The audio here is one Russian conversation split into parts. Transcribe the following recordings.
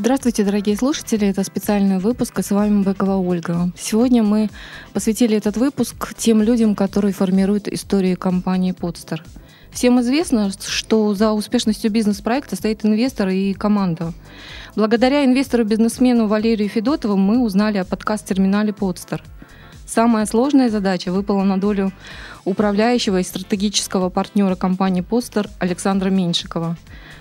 Здравствуйте, дорогие слушатели. Это специальный выпуск, и с вами Быкова Ольга. Сегодня мы посвятили этот выпуск тем людям, которые формируют историю компании «Подстер». Всем известно, что за успешностью бизнес-проекта стоит инвестор и команда. Благодаря инвестору-бизнесмену Валерию Федотову мы узнали о подкаст-терминале «Подстер». Самая сложная задача выпала на долю управляющего и стратегического партнера компании «Подстер» Александра Меньшикова.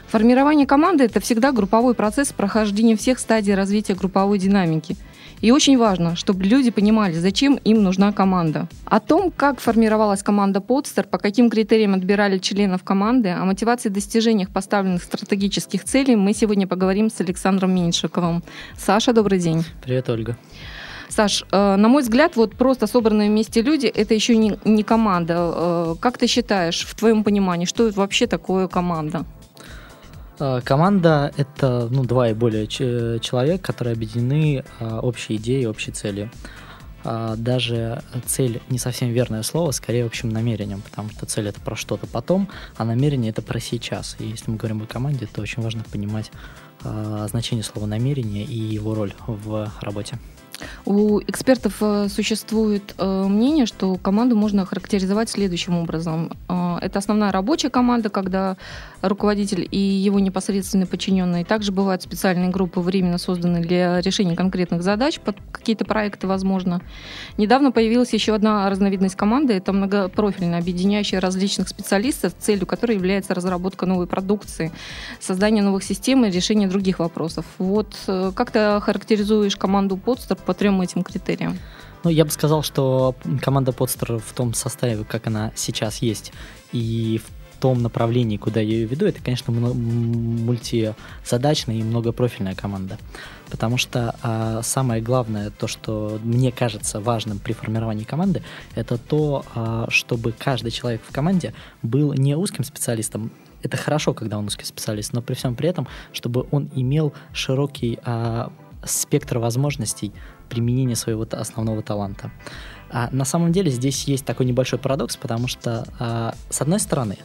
Формирование команды – это всегда групповой процесс прохождения всех стадий развития групповой динамики – и очень важно, чтобы люди понимали, зачем им нужна команда. О том, как формировалась команда Подстер, по каким критериям отбирали членов команды, о мотивации и достижениях поставленных стратегических целей мы сегодня поговорим с Александром Меньшиковым. Саша, добрый день. Привет, Ольга. Саш, э, на мой взгляд, вот просто собранные вместе люди – это еще не, не команда. Э, как ты считаешь, в твоем понимании, что это вообще такое команда? А, команда — это ну, два и более человек, которые объединены а, общей идеей, общей целью. А, даже цель не совсем верное слово, скорее общим намерением, потому что цель это про что-то потом, а намерение это про сейчас. И если мы говорим о команде, то очень важно понимать значение слова намерение и его роль в работе. У экспертов э, существует э, мнение, что команду можно характеризовать следующим образом. Э, это основная рабочая команда, когда руководитель и его непосредственные подчиненные. Также бывают специальные группы, временно созданные для решения конкретных задач, под какие-то проекты, возможно. Недавно появилась еще одна разновидность команды. Это многопрофильная, объединяющая различных специалистов, целью которой является разработка новой продукции, создание новых систем и решение других вопросов. Вот как ты характеризуешь команду Подстер по трем этим критериям? Ну, я бы сказал, что команда Подстер в том составе, как она сейчас есть, и в том направлении, куда я ее веду, это, конечно, мультизадачная и многопрофильная команда. Потому что а, самое главное, то, что мне кажется важным при формировании команды, это то, а, чтобы каждый человек в команде был не узким специалистом, это хорошо, когда он узкий специалист, но при всем при этом, чтобы он имел широкий а, спектр возможностей применения своего основного таланта. А на самом деле здесь есть такой небольшой парадокс, потому что, а, с одной стороны,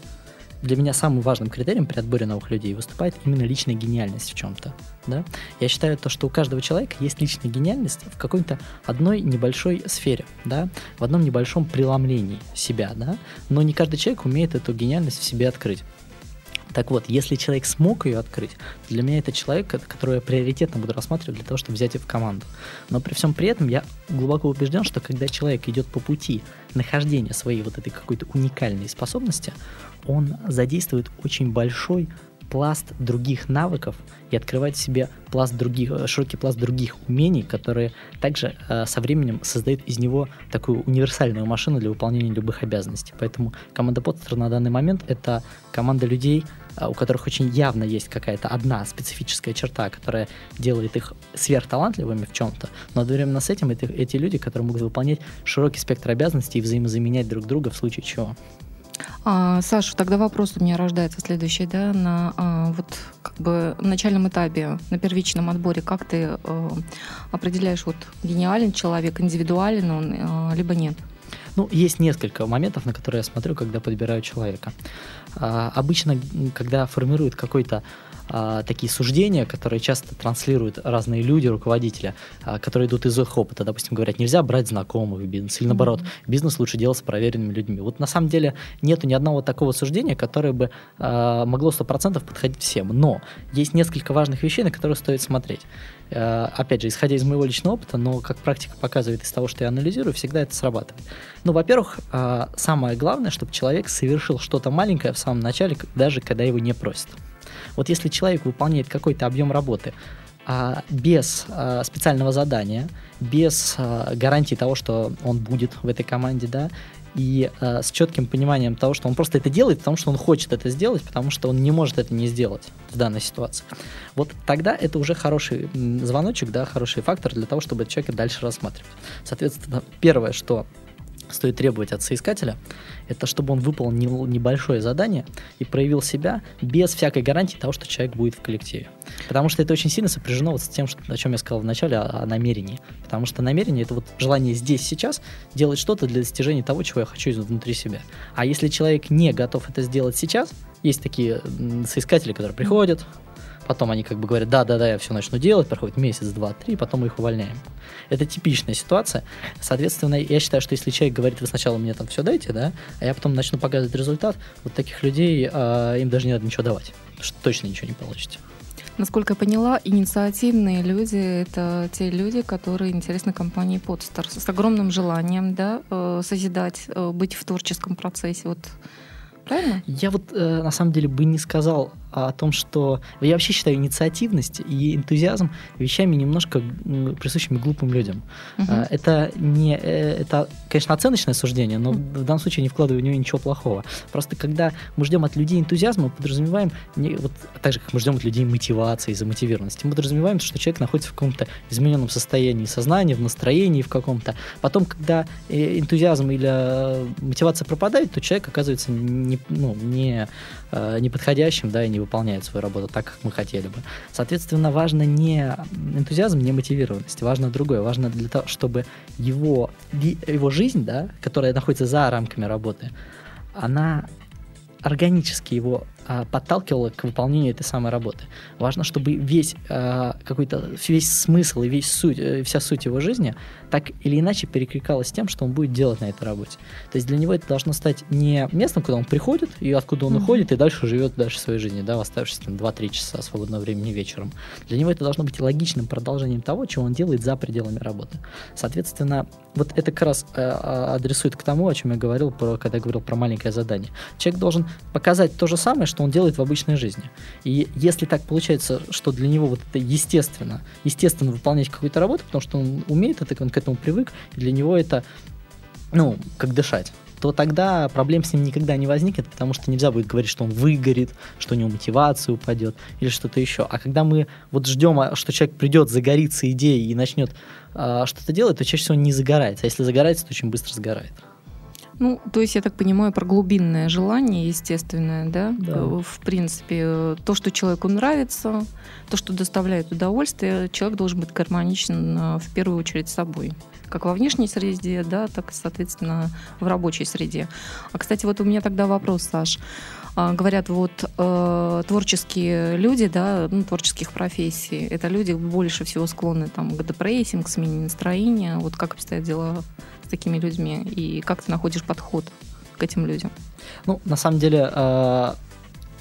для меня самым важным критерием при отборе новых людей выступает именно личная гениальность в чем-то. Да? Я считаю то, что у каждого человека есть личная гениальность в какой-то одной небольшой сфере, да? в одном небольшом преломлении себя, да? но не каждый человек умеет эту гениальность в себе открыть. Так вот, если человек смог ее открыть, то для меня это человек, которого я приоритетно буду рассматривать для того, чтобы взять ее в команду. Но при всем при этом я глубоко убежден, что когда человек идет по пути нахождения своей вот этой какой-то уникальной способности, он задействует очень большой пласт других навыков и открывать в себе пласт других, э, широкий пласт других умений, которые также э, со временем создают из него такую универсальную машину для выполнения любых обязанностей. Поэтому команда Поттер на данный момент это команда людей, у которых очень явно есть какая-то одна специфическая черта, которая делает их сверхталантливыми в чем-то, но одновременно с этим это, эти люди, которые могут выполнять широкий спектр обязанностей и взаимозаменять друг друга в случае чего. А, Саша, тогда вопрос у меня рождается следующий, да, на а, вот как бы начальном этапе, на первичном отборе, как ты а, определяешь, вот гениален человек, индивидуален он, а, либо нет? Ну, есть несколько моментов, на которые я смотрю, когда подбираю человека. А, обычно, когда формируют какой-то а, такие суждения, которые часто транслируют разные люди, руководители, а, которые идут из их опыта. Допустим, говорят, нельзя брать знакомых в бизнес, или наоборот, mm-hmm. бизнес лучше делать с проверенными людьми. Вот на самом деле нету ни одного такого суждения, которое бы а, могло 100% подходить всем. Но есть несколько важных вещей, на которые стоит смотреть. А, опять же, исходя из моего личного опыта, но как практика показывает из того, что я анализирую, всегда это срабатывает. Ну, во-первых, а, самое главное, чтобы человек совершил что-то маленькое в самом начале, даже когда его не просят. Вот если человек выполняет какой-то объем работы а, без а, специального задания, без а, гарантии того, что он будет в этой команде, да, и э, с четким пониманием того, что он просто это делает, потому что он хочет это сделать, потому что он не может это не сделать в данной ситуации. Вот тогда это уже хороший звоночек, да, хороший фактор для того, чтобы человека дальше рассматривать. Соответственно, первое, что стоит требовать от соискателя, это чтобы он выполнил небольшое задание и проявил себя без всякой гарантии того, что человек будет в коллективе. Потому что это очень сильно сопряжено вот с тем, что, о чем я сказал в начале, о, о намерении. Потому что намерение это вот желание здесь, сейчас делать что-то для достижения того, чего я хочу внутри себя. А если человек не готов это сделать сейчас, есть такие соискатели, которые приходят, Потом они как бы говорят, да-да-да, я все начну делать, проходит месяц, два, три, потом мы их увольняем. Это типичная ситуация. Соответственно, я считаю, что если человек говорит, вы сначала мне там все дайте, да, а я потом начну показывать результат, вот таких людей э, им даже не надо ничего давать, что точно ничего не получите. Насколько я поняла, инициативные люди — это те люди, которые интересны компании Podster, с огромным желанием да, э, созидать, э, быть в творческом процессе. Вот правильно? Я вот э, на самом деле бы не сказал о том, что я вообще считаю инициативность и энтузиазм вещами немножко присущими глупым людям. Угу. Это не, э, это, конечно, оценочное суждение, но в данном случае не вкладываю в него ничего плохого. Просто когда мы ждем от людей энтузиазма, мы подразумеваем, не, вот так же, как мы ждем от людей мотивации, замотивированности, мы подразумеваем, что человек находится в каком-то измененном состоянии сознания, в настроении в каком-то. Потом, когда э, энтузиазм или мотивация пропадает, то человек оказывается не, ну, не, неподходящим, да, и не выполняет свою работу так, как мы хотели бы. Соответственно, важно не энтузиазм, не мотивированность, важно другое. Важно для того, чтобы его, его жизнь, да, которая находится за рамками работы, она органически его а, подталкивало к выполнению этой самой работы. Важно, чтобы весь а, какой-то весь смысл и весь суть, э, вся суть его жизни так или иначе перекликалась с тем, что он будет делать на этой работе. То есть для него это должно стать не местом, куда он приходит и откуда он mm-hmm. уходит и дальше живет дальше своей жизни, да, в оставшиеся там 2-3 часа свободного времени вечером. Для него это должно быть логичным продолжением того, чего он делает за пределами работы. Соответственно, вот это как раз э, а, адресует к тому, о чем я говорил, про, когда я говорил про маленькое задание. Человек должен показать то же самое, что он делает в обычной жизни. И если так получается, что для него вот это естественно, естественно выполнять какую-то работу, потому что он умеет это, он к этому привык, и для него это, ну, как дышать то тогда проблем с ним никогда не возникнет, потому что нельзя будет говорить, что он выгорит, что у него мотивация упадет или что-то еще. А когда мы вот ждем, а, что человек придет, загорится идеей и начнет э, что-то делать, то чаще всего не загорается. А если загорается, то очень быстро сгорает. Ну, то есть, я так понимаю, про глубинное желание, естественное, да? да? В принципе, то, что человеку нравится, то, что доставляет удовольствие, человек должен быть гармоничен э, в первую очередь с собой. Как во внешней среде, да, так, соответственно, в рабочей среде. А, кстати, вот у меня тогда вопрос, Саш. А, говорят, вот э, творческие люди, да, ну, творческих профессий, это люди больше всего склонны там, к депрессии, к смене настроения. Вот как обстоят дела такими людьми и как ты находишь подход к этим людям? Ну, на самом деле, э,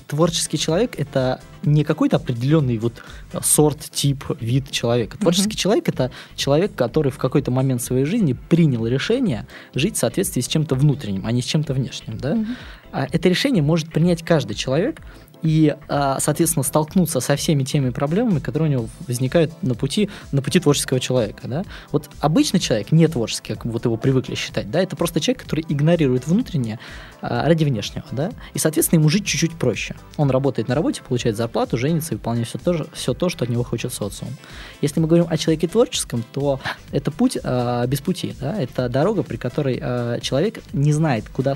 творческий человек это не какой-то определенный вот сорт, тип, вид человека. Творческий mm-hmm. человек это человек, который в какой-то момент своей жизни принял решение жить в соответствии с чем-то внутренним, а не с чем-то внешним. Да? Mm-hmm. Это решение может принять каждый человек, и, а, соответственно, столкнуться со всеми теми проблемами, которые у него возникают на пути, на пути творческого человека. Да? Вот обычный человек, не творческий, как вот его привыкли считать, да, это просто человек, который игнорирует внутреннее а, ради внешнего. Да? И, соответственно, ему жить чуть-чуть проще. Он работает на работе, получает зарплату, женится и выполняет все то, все то что от него хочет социум. Если мы говорим о человеке творческом, то это путь э, без пути. Да? Это дорога, при которой э, человек не знает, куда,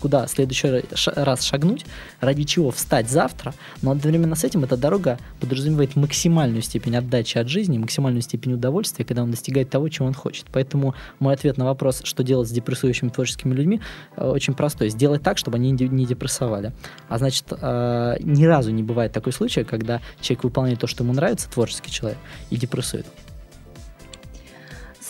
куда в следующий раз шагнуть, ради чего встать завтра, но одновременно с этим эта дорога подразумевает максимальную степень отдачи от жизни, максимальную степень удовольствия, когда он достигает того, чего он хочет. Поэтому мой ответ на вопрос, что делать с депрессующими творческими людьми, э, очень простой. Сделать так, чтобы они не депрессовали. А значит, э, ни разу не бывает такой случай, когда человек выполняет то, что ему нравится, творческий человек, и депрессует.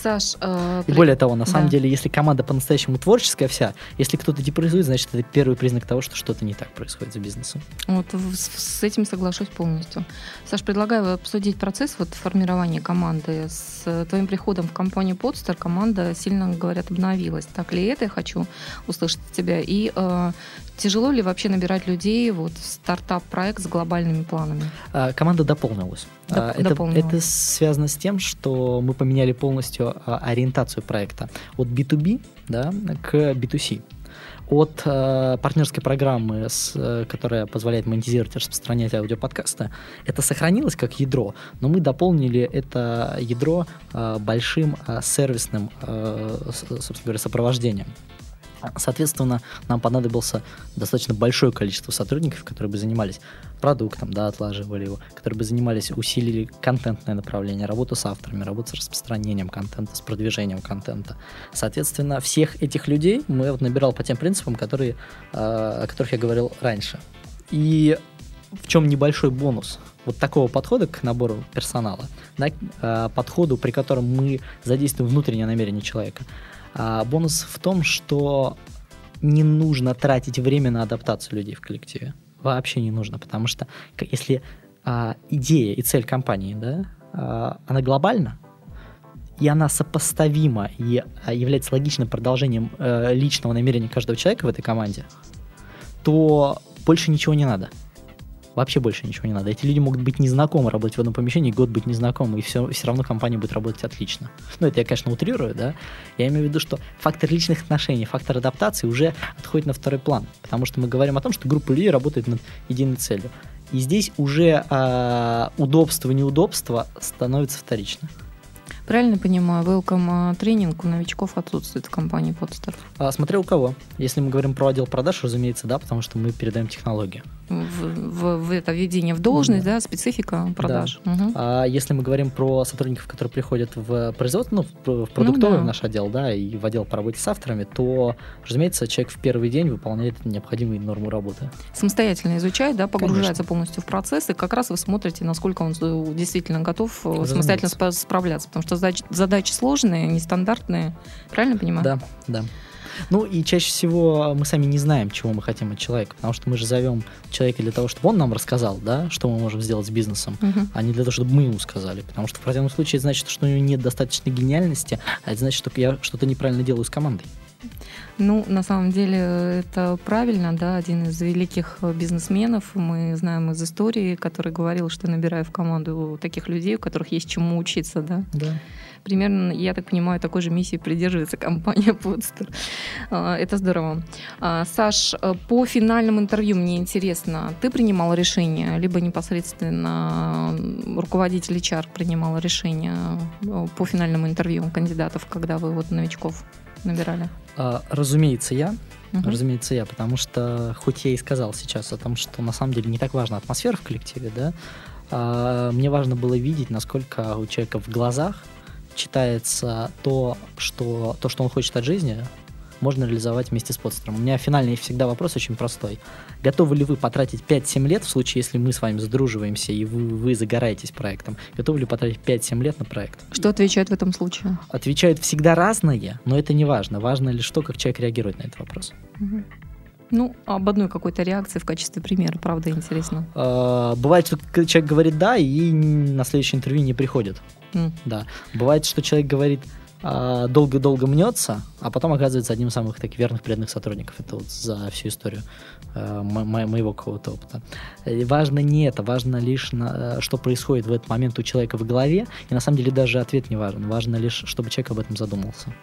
Саш, э, и более того, на да. самом деле, если команда по-настоящему творческая вся, если кто-то депрессует, значит, это первый признак того, что что-то не так происходит за бизнесом. Вот с, с этим соглашусь полностью. Саш, предлагаю обсудить процесс вот формирования команды. С твоим приходом в компанию Podster команда сильно, говорят, обновилась. Так ли это я хочу услышать от тебя? И э, Тяжело ли вообще набирать людей вот в стартап-проект с глобальными планами? А, команда дополнилась. Доп- а, это, дополнилась. это связано с тем, что мы поменяли полностью а, ориентацию проекта от B2B да, к B2C. от э, партнерской программы, с, э, которая позволяет монетизировать и распространять аудиоподкасты, это сохранилось как ядро, но мы дополнили это ядро э, большим э, сервисным, э, собственно говоря, сопровождением. Соответственно, нам понадобился достаточно большое количество сотрудников, которые бы занимались продуктом, да, отлаживали его, которые бы занимались, усилили контентное направление, работу с авторами, работу с распространением контента, с продвижением контента. Соответственно, всех этих людей мы вот набирал по тем принципам, которые, э, о которых я говорил раньше. И в чем небольшой бонус вот такого подхода к набору персонала, да, э, подходу, при котором мы задействуем внутреннее намерение человека – а бонус в том, что не нужно тратить время на адаптацию людей в коллективе. Вообще не нужно, потому что если а, идея и цель компании, да, а, она глобальна, и она сопоставима и а, является логичным продолжением а, личного намерения каждого человека в этой команде, то больше ничего не надо вообще больше ничего не надо. Эти люди могут быть незнакомы, работать в одном помещении, год быть незнакомы, и все, все равно компания будет работать отлично. Ну, это я, конечно, утрирую, да. Я имею в виду, что фактор личных отношений, фактор адаптации уже отходит на второй план, потому что мы говорим о том, что группа людей работает над единой целью. И здесь уже э, удобство, неудобство становится вторично. Правильно понимаю, welcome тренинг у новичков отсутствует в компании Podster? А, смотря у кого. Если мы говорим про отдел продаж, разумеется, да, потому что мы передаем технологию в, в, в это введение в должность, да, да специфика продаж. Да. Угу. А если мы говорим про сотрудников, которые приходят в производство, ну, в, продуктовый ну, да. наш отдел, да, и в отдел по работе с авторами, то, разумеется, человек в первый день выполняет необходимые нормы работы. Самостоятельно изучает, да, погружается Конечно. полностью в процесс, и как раз вы смотрите, насколько он действительно готов э, разумеется. самостоятельно справляться, потому что задачи, задачи сложные, нестандартные. Правильно понимаю? Да, да. Ну и чаще всего мы сами не знаем, чего мы хотим от человека, потому что мы же зовем человека для того, чтобы он нам рассказал, да, что мы можем сделать с бизнесом, uh-huh. а не для того, чтобы мы ему сказали. Потому что в противном случае это значит, что у него нет достаточной гениальности, а это значит, что я что-то неправильно делаю с командой. Ну, на самом деле это правильно, да, один из великих бизнесменов, мы знаем из истории, который говорил, что набираю в команду таких людей, у которых есть чему учиться, да. Да примерно, я так понимаю, такой же миссии придерживается компания Podster. А, это здорово. А, Саш, э, по финальному интервью мне интересно, ты принимал решение, либо непосредственно руководитель HR принимал решение э, по финальному интервью кандидатов, когда вы вот новичков набирали? А, разумеется, я. Угу. Разумеется, я, потому что, хоть я и сказал сейчас о том, что на самом деле не так важна атмосфера в коллективе, да, мне важно было видеть, насколько у человека в глазах читается то, что, то, что он хочет от жизни, можно реализовать вместе с подстером. У меня финальный всегда вопрос очень простой. Готовы ли вы потратить 5-7 лет, в случае, если мы с вами задруживаемся и вы, вы загораетесь проектом, готовы ли потратить 5-7 лет на проект? Что отвечают в этом случае? Отвечают всегда разные, но это не важно. Важно лишь то, как человек реагирует на этот вопрос. Угу. Ну, об одной какой-то реакции в качестве примера, правда, интересно. А, бывает, что человек говорит «да», и на следующее интервью не приходит. Mm. Да. Бывает, что человек говорит долго-долго мнется, а потом оказывается одним из самых таких верных преданных сотрудников. Это вот за всю историю э, мо- моего какого-то опыта. И важно не это, важно лишь, на, что происходит в этот момент у человека в голове, и на самом деле даже ответ не важен. Важно лишь, чтобы человек об этом задумался.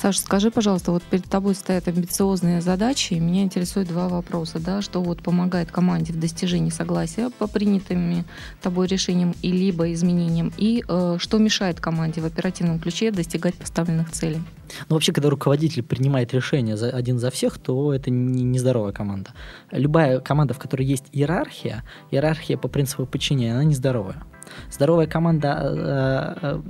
Саша, скажи, пожалуйста, вот перед тобой стоят амбициозные задачи, и меня интересуют два вопроса, да, что вот помогает команде в достижении согласия по принятым тобой решениям и либо изменениям, и э, что мешает команде в оперативном ключе достигать поставленных целей? Ну, вообще, когда руководитель принимает решение за, один за всех, то это не, нездоровая команда. Любая команда, в которой есть иерархия, иерархия по принципу подчинения, она нездоровая. Здоровая команда э, э,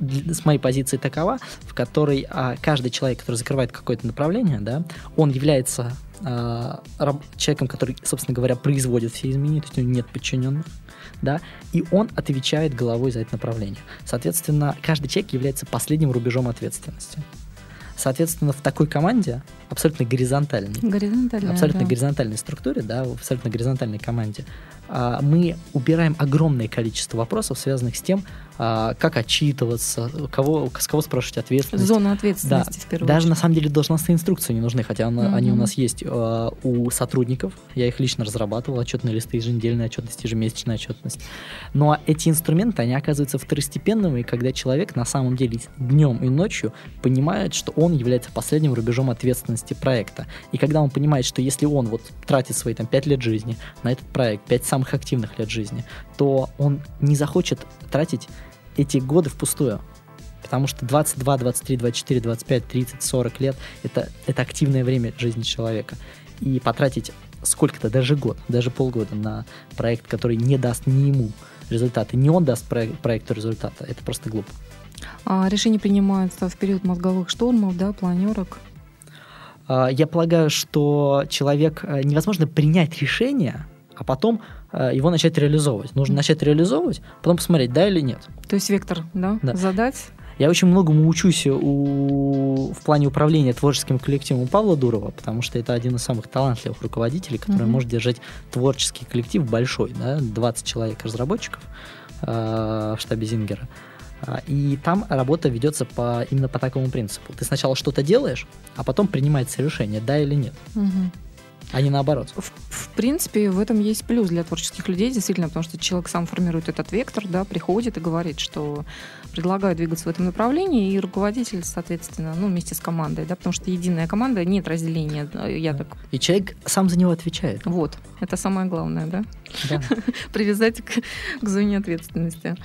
с моей позиции такова, в которой а, каждый человек, который закрывает какое-то направление, да, он является а, раб, человеком, который, собственно говоря, производит все изменения, то есть у него нет подчиненных, да, и он отвечает головой за это направление. Соответственно, каждый человек является последним рубежом ответственности. Соответственно, в такой команде, абсолютно горизонтальной, горизонтальной абсолютно да. горизонтальной структуре, да, в абсолютно горизонтальной команде, а, мы убираем огромное количество вопросов, связанных с тем, а, как отчитываться, кого, с кого спрашивать ответственность. Зона ответственности да. в первую Даже очередь. на самом деле должностные инструкции не нужны, хотя она- они у нас есть э, у сотрудников. Я их лично разрабатывал, отчетные листы, еженедельная отчетность, ежемесячная отчетность. Но эти инструменты, они оказываются второстепенными, когда человек на самом деле днем и ночью понимает, что он является последним рубежом ответственности проекта. И когда он понимает, что если он вот тратит свои там 5 лет жизни на этот проект, 5 самых активных лет жизни, то он не захочет тратить эти годы впустую. Потому что 22, 23, 24, 25, 30, 40 лет это, это активное время жизни человека. И потратить сколько-то, даже год, даже полгода на проект, который не даст ни ему результаты, не он даст проек- проекту результата, это просто глупо. А, решения принимаются в период мозговых штурмов, да, планерок. А, Я полагаю, что человек э, невозможно принять решение, а потом э, его начать реализовывать. Нужно начать реализовывать, потом посмотреть, да или нет. То есть вектор, да, Да. задать. Я очень многому учусь у... в плане управления творческим коллективом у Павла Дурова, потому что это один из самых талантливых руководителей, который Мгм. может держать творческий коллектив большой, да, 20 человек разработчиков э, в штабе Зингера. А, И там работа ведется по, именно по такому принципу. Ты сначала что-то делаешь, а потом принимается решение, да или нет, Мгм. А не наоборот. В, в принципе, в этом есть плюс для творческих людей, действительно, потому что человек сам формирует этот вектор, да, приходит и говорит, что предлагаю двигаться в этом направлении, и руководитель, соответственно, ну, вместе с командой, да, потому что единая команда, нет разделения, да, я так... И человек сам за него отвечает. Вот, это самое главное, да, Да. привязать к, к зоне ответственности.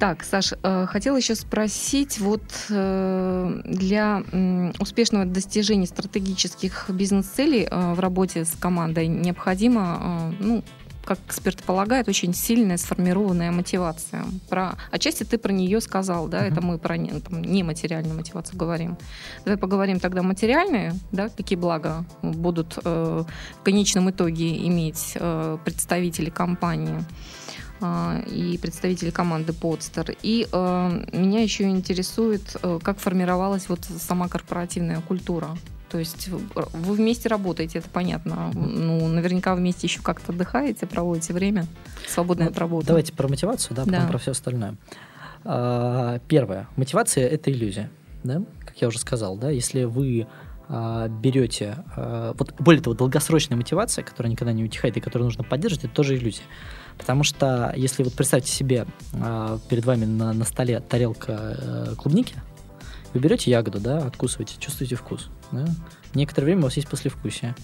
Так, Саш, э, хотела еще спросить, вот э, для успешного достижения стратегических бизнес-целей э, в работе с командой необходимо, ну, как эксперты полагают, очень сильная сформированная мотивация. Про, отчасти ты про нее сказал, да, Мгм. это мы про не- там, нематериальную мотивацию говорим. Давай поговорим тогда материальные, да, какие блага будут э, в конечном итоге иметь э, представители компании и представители команды Podster. И э, меня еще интересует, э, как формировалась вот сама корпоративная культура. То есть э, вы вместе работаете, это понятно. Ну, наверняка вместе еще как-то отдыхаете, проводите время, свободное Ну, от работы. Давайте про мотивацию, да, потом Да. про все остальное. А, Первое. Мотивация – это иллюзия. Да? Как я уже сказал, да, если вы берете... а, вот более того, долгосрочная мотивация, которая никогда не утихает и которую нужно поддерживать, это тоже иллюзия. Потому что если вот представьте себе, а, перед вами на, на столе тарелка э, клубники, вы берете ягоду, да, откусываете, чувствуете вкус. Да? Некоторое время у вас есть послевкусие.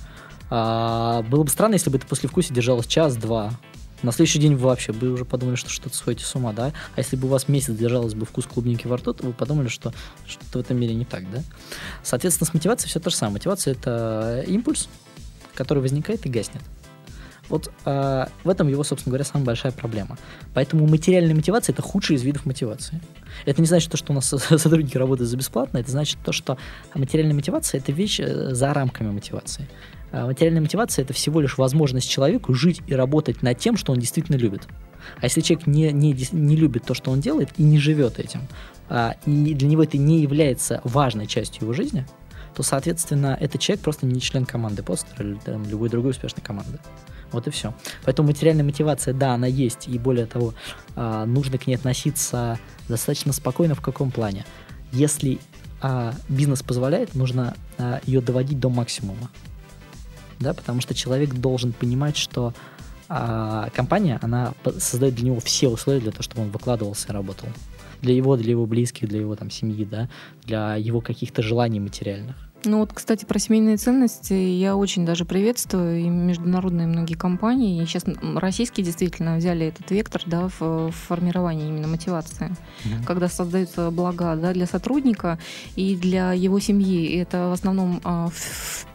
А, было бы странно, если бы это послевкусие держалось час-два. На следующий день вы вообще бы уже подумали, что что-то сходите с ума, да? А если бы у вас месяц держалось бы вкус клубники во рту, то вы подумали, что что-то в этом мире не так, да? Соответственно, с мотивацией все то же самое. Мотивация — это импульс, который возникает и гаснет. Вот а, в этом его, собственно говоря, самая большая проблема. Поэтому материальная мотивация – это худший из видов мотивации. Это не значит, то, что у нас сотрудники работают за бесплатно, это значит то, что материальная мотивация – это вещь э, за рамками мотивации. А Материальная мотивация – это всего лишь возможность человеку жить и работать над тем, что он действительно любит. А если человек не, не, не любит то, что он делает, и не живет этим, а, и для него это не является важной частью его жизни, то, соответственно, этот человек просто не член команды постера или там, любой другой успешной команды. Вот и все. Поэтому материальная мотивация, да, она есть, и более того, а, нужно к ней относиться достаточно спокойно в каком плане. Если бизнес позволяет, нужно ее доводить до максимума. Да, потому что человек должен понимать, что а, компания, она создает для него все условия для того, чтобы он выкладывался и работал. Для его, для его близких, для его там семьи, да, для его каких-то желаний материальных. Ну вот, кстати, про семейные ценности я очень даже приветствую и международные многие компании, и сейчас российские действительно взяли этот вектор да, в, в формировании именно мотивации. Когда создаются блага да, для сотрудника и для его семьи. И это в основном а, в- впи-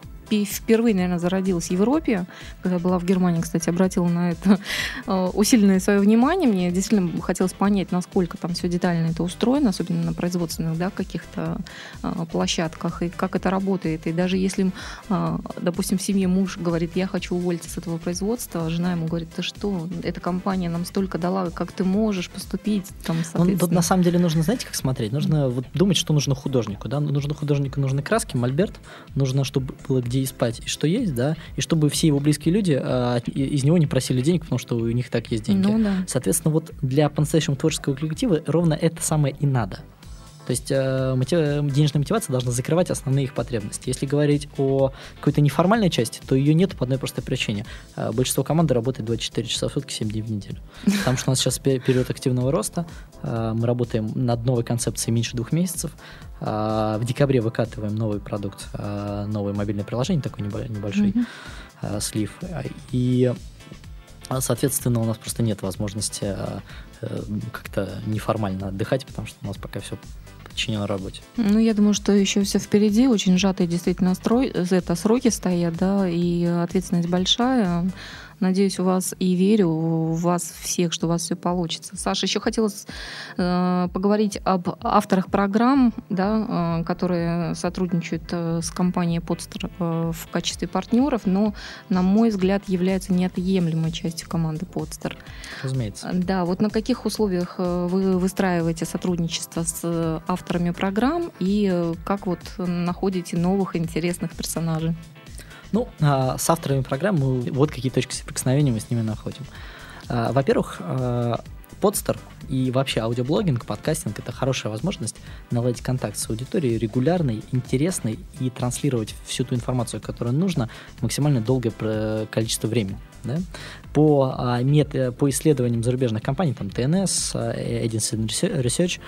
впервые, наверное, зародилась в Европе, когда я была в Германии, кстати, обратила на это а, усиленное свое внимание. Мне действительно хотелось понять, насколько там все детально это устроено, особенно на производственных да, каких-то а, площадках, и как это работает. И даже если, а, допустим, в семье муж говорит, я хочу уволиться с этого производства, жена ему говорит, ты что, эта компания нам столько дала, как ты можешь поступить? Там, Ну, тут на самом деле нужно, знаете, как смотреть? Нужно вот думать, что нужно художнику. Да? Нужно художнику, нужны краски, мольберт, нужно, чтобы было где где спать и что есть, да, и чтобы все его близкие люди а, из него не просили денег, потому что у них так есть деньги. Ну, да. Соответственно, вот для по-настоящему творческого коллектива ровно это самое и надо. То есть э, мотив... денежная мотивация должна закрывать основные их потребности. Если говорить о какой-то неформальной части, то ее нет по одной простой причине. Э, большинство команды работает 24 часа в сутки, 7 дней в неделю. Потому что у нас сейчас период активного роста, э, мы работаем над новой концепцией меньше двух месяцев. Э, в декабре выкатываем новый продукт, э, новое мобильное приложение, такой небольшой э, слив. И Соответственно, у нас просто нет возможности э, э, как-то неформально отдыхать, потому что у нас пока все подчинен работе. Ну, я думаю, что еще все впереди, очень сжатые действительно строй, это сроки стоят, да, и ответственность большая. Надеюсь, у вас и верю у вас всех, что у вас все получится. Саша, еще хотелось э, поговорить об авторах программ, да, э, которые сотрудничают э, с компанией Podster э, в качестве партнеров, но, на мой взгляд, являются неотъемлемой частью команды Podster. Разумеется. Да, вот на каких условиях э, вы выстраиваете сотрудничество с авторами программ и э, как вот находите новых интересных персонажей? Ну, а, с авторами программ мы, вот какие точки соприкосновения мы с ними находим. А, во-первых, подстер и вообще аудиоблогинг, подкастинг — это хорошая возможность наладить контакт с аудиторией регулярной, интересной и транслировать всю ту информацию, которую нужно, в максимально долгое количество времени. Да? По, а, мет, по исследованиям зарубежных компаний, там TNS, Edison Research,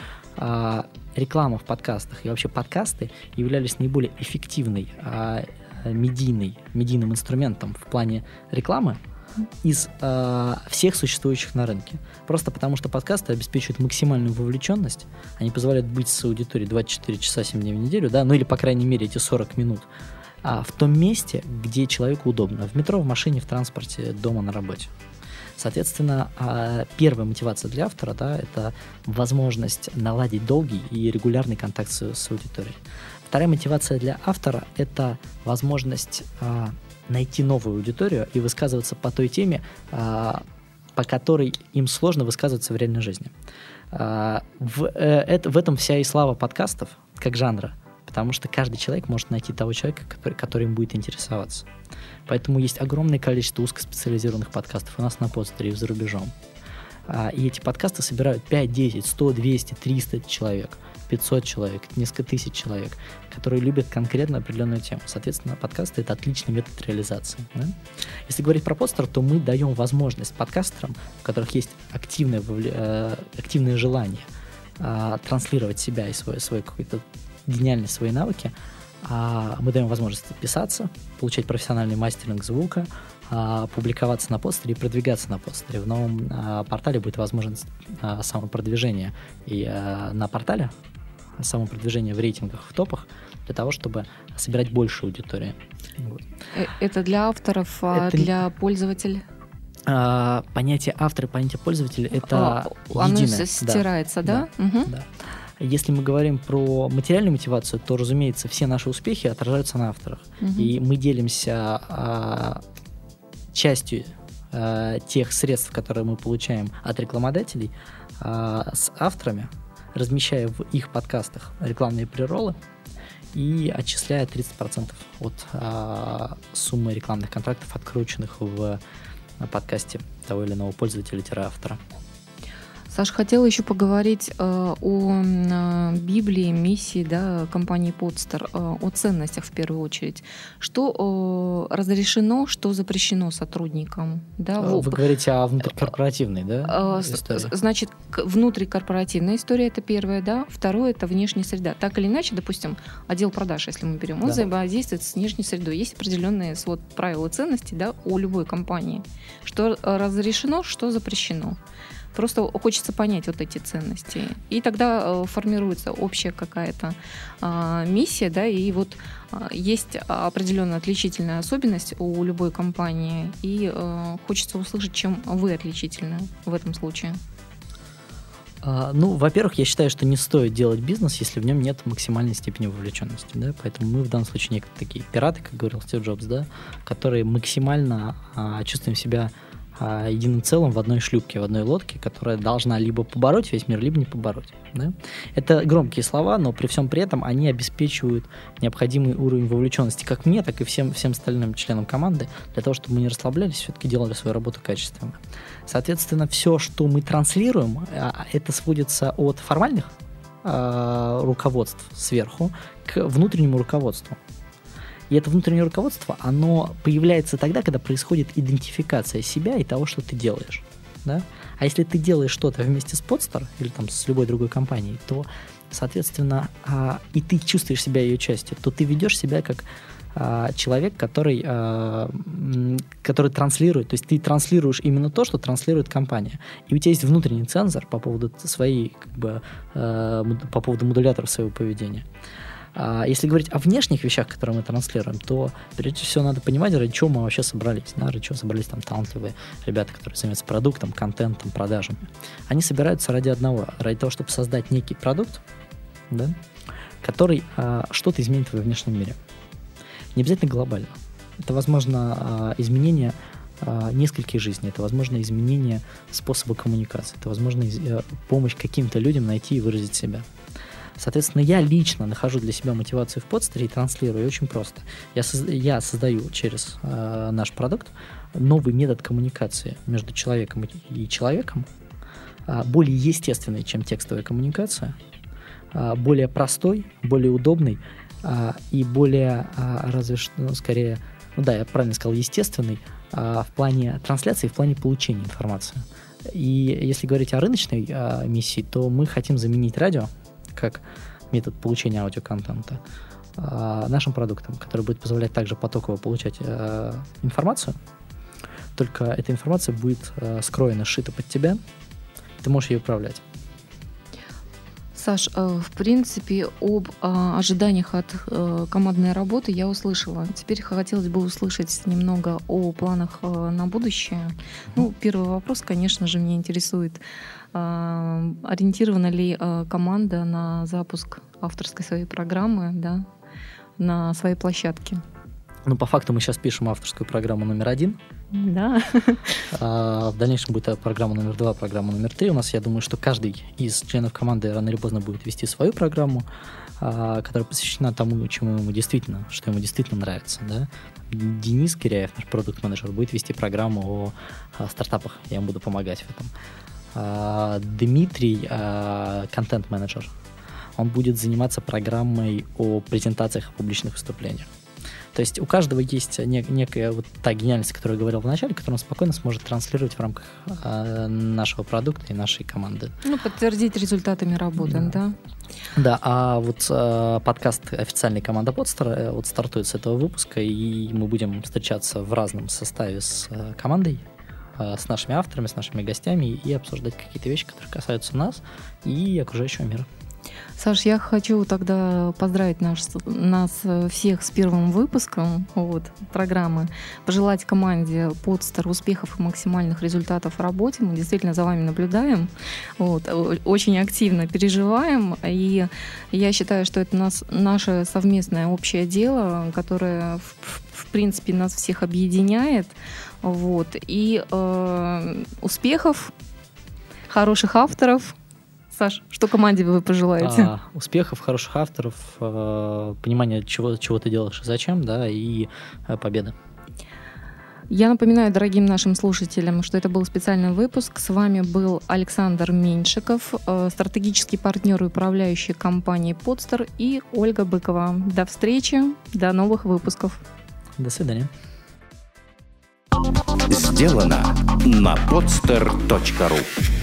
реклама в подкастах и вообще подкасты являлись наиболее эффективной медийный, медийным инструментом в плане рекламы из э, всех существующих на рынке. Просто потому, что подкасты обеспечивают максимальную вовлеченность, они позволяют быть с аудиторией 24 часа 7 дней в неделю, да, ну или, по крайней мере, эти 40 минут, а в том месте, где человеку удобно, в метро, в машине, в транспорте, дома, на работе. Соответственно, а, первая мотивация для автора да, это возможность наладить долгий и регулярный контакт с, с аудиторией. Вторая мотивация для автора – это возможность а, найти новую аудиторию и высказываться по той теме, а, по которой им сложно высказываться в реальной жизни. А, в, э, это, в этом вся и слава подкастов как жанра, потому что каждый человек может найти того человека, который, который им будет интересоваться. Поэтому есть огромное количество узкоспециализированных подкастов у нас на подстере и за рубежом. А, и эти подкасты собирают 5, 10, 100, 200, 300 человек – 500 человек, несколько тысяч человек, которые любят конкретно определенную тему. Соответственно, подкасты — это отличный метод реализации. Да? Если говорить про постер, то мы даем возможность подкастерам, у которых есть активное, э, активное желание э, транслировать себя и свой, свой какой-то гениальность, свои навыки, а мы даем возможность писаться, получать профессиональный мастеринг звука, а, публиковаться на постере и продвигаться на постере. В новом а, портале будет возможность а, самопродвижения и на портале самопродвижение в рейтингах, в топах, для того, чтобы собирать больше аудитории. Э, это для авторов, а это... для пользователей? А, понятие автора, понятие пользователя это а, единое. Оно стирается, да? Да. Угу. да. Если мы говорим про материальную мотивацию, то, разумеется, все наши успехи отражаются на авторах. Угу. И мы делимся а, частью а, тех средств, которые мы получаем от рекламодателей, а, с авторами, размещая в их подкастах рекламные приролы и отчисляя 30% от а, суммы рекламных контрактов, открученных в подкасте того или иного пользователя-автора. Саша, хотела еще поговорить э, о э, Библии, миссии да, компании Подстер, э, о ценностях в первую очередь. Что э, разрешено, что запрещено сотрудникам? Да, Вы в... говорите о внутрикорпоративной да, э, истории? Значит, внутрикорпоративная история это первое, да. Второе это внешняя среда. Так или иначе, допустим, отдел продаж, если мы берем, он да. взаимодействует с внешней средой. Есть определенные свод правил и ценности да, у любой компании. Что разрешено, что запрещено. Просто хочется понять вот эти ценности. И тогда э, формируется общая какая-то а, миссия, да, и вот а, есть определенная отличительная особенность у любой компании, и а, хочется услышать, чем вы отличительны в этом случае. Ну, во-первых, я считаю, что не стоит делать бизнес, если в нем нет максимальной степени вовлеченности, да, поэтому мы в данном случае некие такие пираты, как говорил Стив Джобс, да, которые максимально а, чувствуем себя а, единым целым в одной шлюпке, в одной лодке, которая должна либо побороть весь мир, либо не побороть. Да? Это громкие слова, но при всем при этом они обеспечивают необходимый уровень вовлеченности как мне, так и всем, всем остальным членам команды, для того, чтобы мы не расслаблялись, все-таки делали свою работу качественно. Соответственно, все, что мы транслируем, а, это сводится от формальных э, руководств сверху к внутреннему руководству. И это внутреннее руководство, оно появляется тогда, когда происходит идентификация себя и того, что ты делаешь. Да? А если ты делаешь что-то вместе с Podster или там с любой другой компанией, то, соответственно, а, и ты чувствуешь себя ее частью, то ты ведешь себя как а, человек, который, а, который транслирует, то есть ты транслируешь именно то, что транслирует компания. И у тебя есть внутренний цензор по поводу своей, как бы, по поводу модуляторов своего поведения. А если говорить о внешних вещах, которые мы транслируем, то прежде всего надо понимать, ради чего мы вообще собрались. Да, ради чего собрались там талантливые ребята, которые занимаются продуктом, контентом, продажами. Они собираются ради одного, ради того, чтобы создать некий продукт, да, который а, что-то изменит в внешнем мире. Не обязательно глобально. Это, возможно, а, изменение а, нескольких жизней, это, возможно, изменение способа коммуникации, это, возможно, а, помощь каким-то людям найти и выразить себя. Соответственно, я лично нахожу для себя мотивацию в подстере и транслирую очень просто. Я, соз, я создаю через э, наш продукт новый метод коммуникации между человеком и человеком, э, более естественный, чем текстовая коммуникация, э, более простой, более удобный э, и более, э, разве что, ну, скорее, ну да, я правильно сказал, естественный э, в плане трансляции, в плане получения информации. И если говорить о рыночной э, миссии, то мы хотим заменить радио как метод получения аудиоконтента а, нашим продуктом, который будет позволять также потоково получать э, информацию, только эта информация будет э, скроена, сшита под тебя, ты можешь ее управлять. Саш, э, в принципе, об ожиданиях от командной работы я услышала. Теперь хотелось бы услышать немного о планах на будущее. Ну, первый вопрос, конечно же, меня интересует ориентирована ли а, команда на запуск авторской своей программы, да, на своей площадке? Ну, по факту мы сейчас пишем авторскую программу номер один. Да. А в дальнейшем будет программа номер два, программа номер три. У нас, я думаю, что каждый из членов команды рано или поздно будет вести свою программу, которая посвящена тому, чему ему действительно, что ему действительно нравится. Да? Денис Киряев, наш продукт-менеджер, будет вести программу о стартапах. Я ему буду помогать в этом. А, Дмитрий, а, контент-менеджер, он будет заниматься программой о презентациях и публичных выступлениях. То есть у каждого есть нек- некая вот та гениальность, которую я говорил в начале, которую он спокойно сможет транслировать в рамках э, нашего продукта и нашей команды. Ну, подтвердить результатами работы, да? Да, да а вот э, подкаст официальной команды Подстер э, вот стартует с этого выпуска, и мы будем встречаться в разном составе с э, командой Э, с нашими авторами, с нашими гостями и обсуждать какие-то вещи, которые касаются нас и окружающего мира. Саш, я хочу тогда поздравить наш, нас э, всех с первым выпуском вот, программы, пожелать команде подстар успехов и максимальных результатов в работе. Мы действительно за вами наблюдаем, вот, очень активно переживаем, и я считаю, что это нас, наше совместное общее дело, которое в, в принципе нас всех объединяет. Вот, и э, успехов, хороших авторов, Саш, что команде вы пожелаете? А, успехов, хороших авторов, э, понимания, чего, чего ты делаешь и зачем, да, и э, победы. Я напоминаю дорогим нашим слушателям, что это был специальный выпуск. С вами был Александр Меньшиков, э, стратегический партнер и управляющий компанией Podster и Ольга Быкова. До встречи, до новых выпусков. До свидания. Сделано на podster.ru